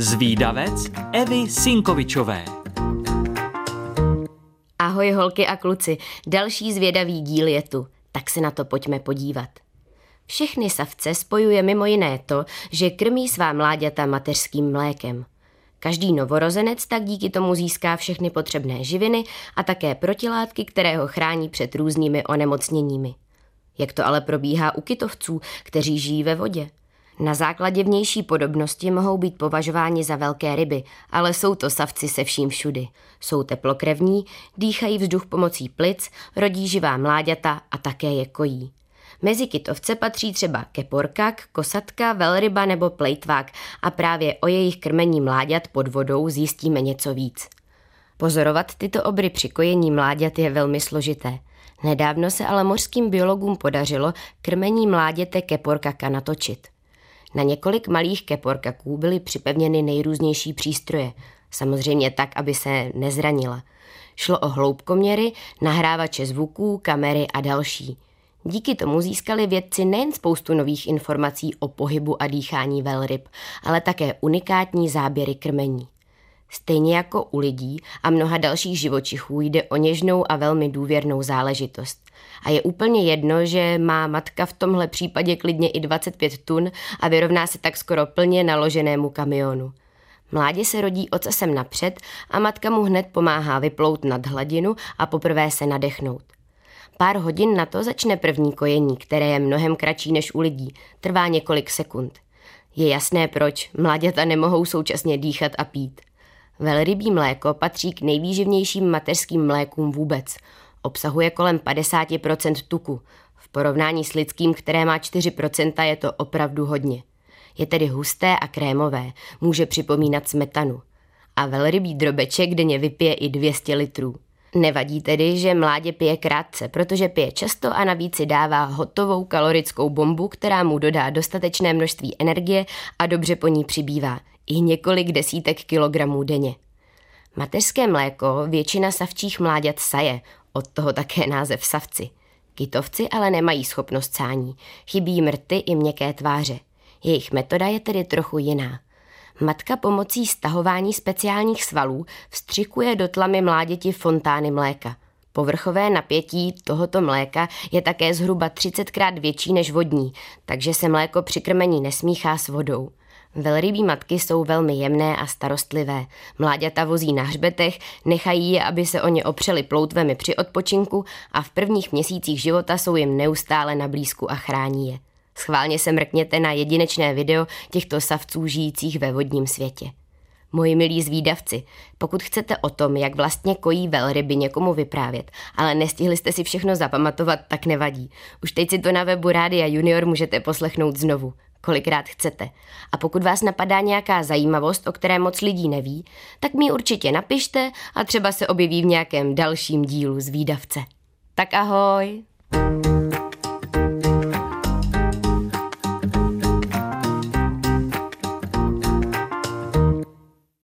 Zvídavec Evy Sinkovičové. Ahoj holky a kluci, další zvědavý díl je tu, tak se na to pojďme podívat. Všechny savce spojuje mimo jiné to, že krmí svá mláďata mateřským mlékem. Každý novorozenec tak díky tomu získá všechny potřebné živiny a také protilátky, které ho chrání před různými onemocněními. Jak to ale probíhá u kytovců, kteří žijí ve vodě? Na základě vnější podobnosti mohou být považováni za velké ryby, ale jsou to savci se vším všudy. Jsou teplokrevní, dýchají vzduch pomocí plic, rodí živá mláďata a také je kojí. Mezi kytovce patří třeba keporkak, kosatka, velryba nebo plejtvák a právě o jejich krmení mláďat pod vodou zjistíme něco víc. Pozorovat tyto obry při kojení mláďat je velmi složité. Nedávno se ale mořským biologům podařilo krmení mláděte keporkaka natočit. Na několik malých keporkaků byly připevněny nejrůznější přístroje, samozřejmě tak, aby se nezranila. Šlo o hloubkoměry, nahrávače zvuků, kamery a další. Díky tomu získali vědci nejen spoustu nových informací o pohybu a dýchání velryb, ale také unikátní záběry krmení. Stejně jako u lidí a mnoha dalších živočichů jde o něžnou a velmi důvěrnou záležitost. A je úplně jedno, že má matka v tomhle případě klidně i 25 tun a vyrovná se tak skoro plně naloženému kamionu. Mládě se rodí ocasem napřed a matka mu hned pomáhá vyplout nad hladinu a poprvé se nadechnout. Pár hodin na to začne první kojení, které je mnohem kratší než u lidí. Trvá několik sekund. Je jasné proč. Mláďata nemohou současně dýchat a pít. Velrybí mléko patří k nejvýživnějším mateřským mlékům vůbec. Obsahuje kolem 50% tuku. V porovnání s lidským, které má 4%, je to opravdu hodně. Je tedy husté a krémové, může připomínat smetanu. A velrybí drobeček denně vypije i 200 litrů. Nevadí tedy, že mládě pije krátce, protože pije často a navíc si dává hotovou kalorickou bombu, která mu dodá dostatečné množství energie a dobře po ní přibývá, i několik desítek kilogramů denně. Mateřské mléko většina savčích mláďat saje, od toho také název savci. Kytovci ale nemají schopnost sání, chybí mrty i měkké tváře. Jejich metoda je tedy trochu jiná. Matka pomocí stahování speciálních svalů vstřikuje do tlamy mláděti fontány mléka. Povrchové napětí tohoto mléka je také zhruba 30krát větší než vodní, takže se mléko při krmení nesmíchá s vodou. Velrybí matky jsou velmi jemné a starostlivé. Mláďata vozí na hřbetech, nechají je, aby se o ně opřeli ploutvemi při odpočinku a v prvních měsících života jsou jim neustále na blízku a chrání je. Schválně se mrkněte na jedinečné video těchto savců žijících ve vodním světě. Moji milí zvídavci, pokud chcete o tom, jak vlastně kojí velryby někomu vyprávět, ale nestihli jste si všechno zapamatovat, tak nevadí. Už teď si to na webu Rádia Junior můžete poslechnout znovu, kolikrát chcete. A pokud vás napadá nějaká zajímavost, o které moc lidí neví, tak mi určitě napište a třeba se objeví v nějakém dalším dílu zvídavce. Tak ahoj!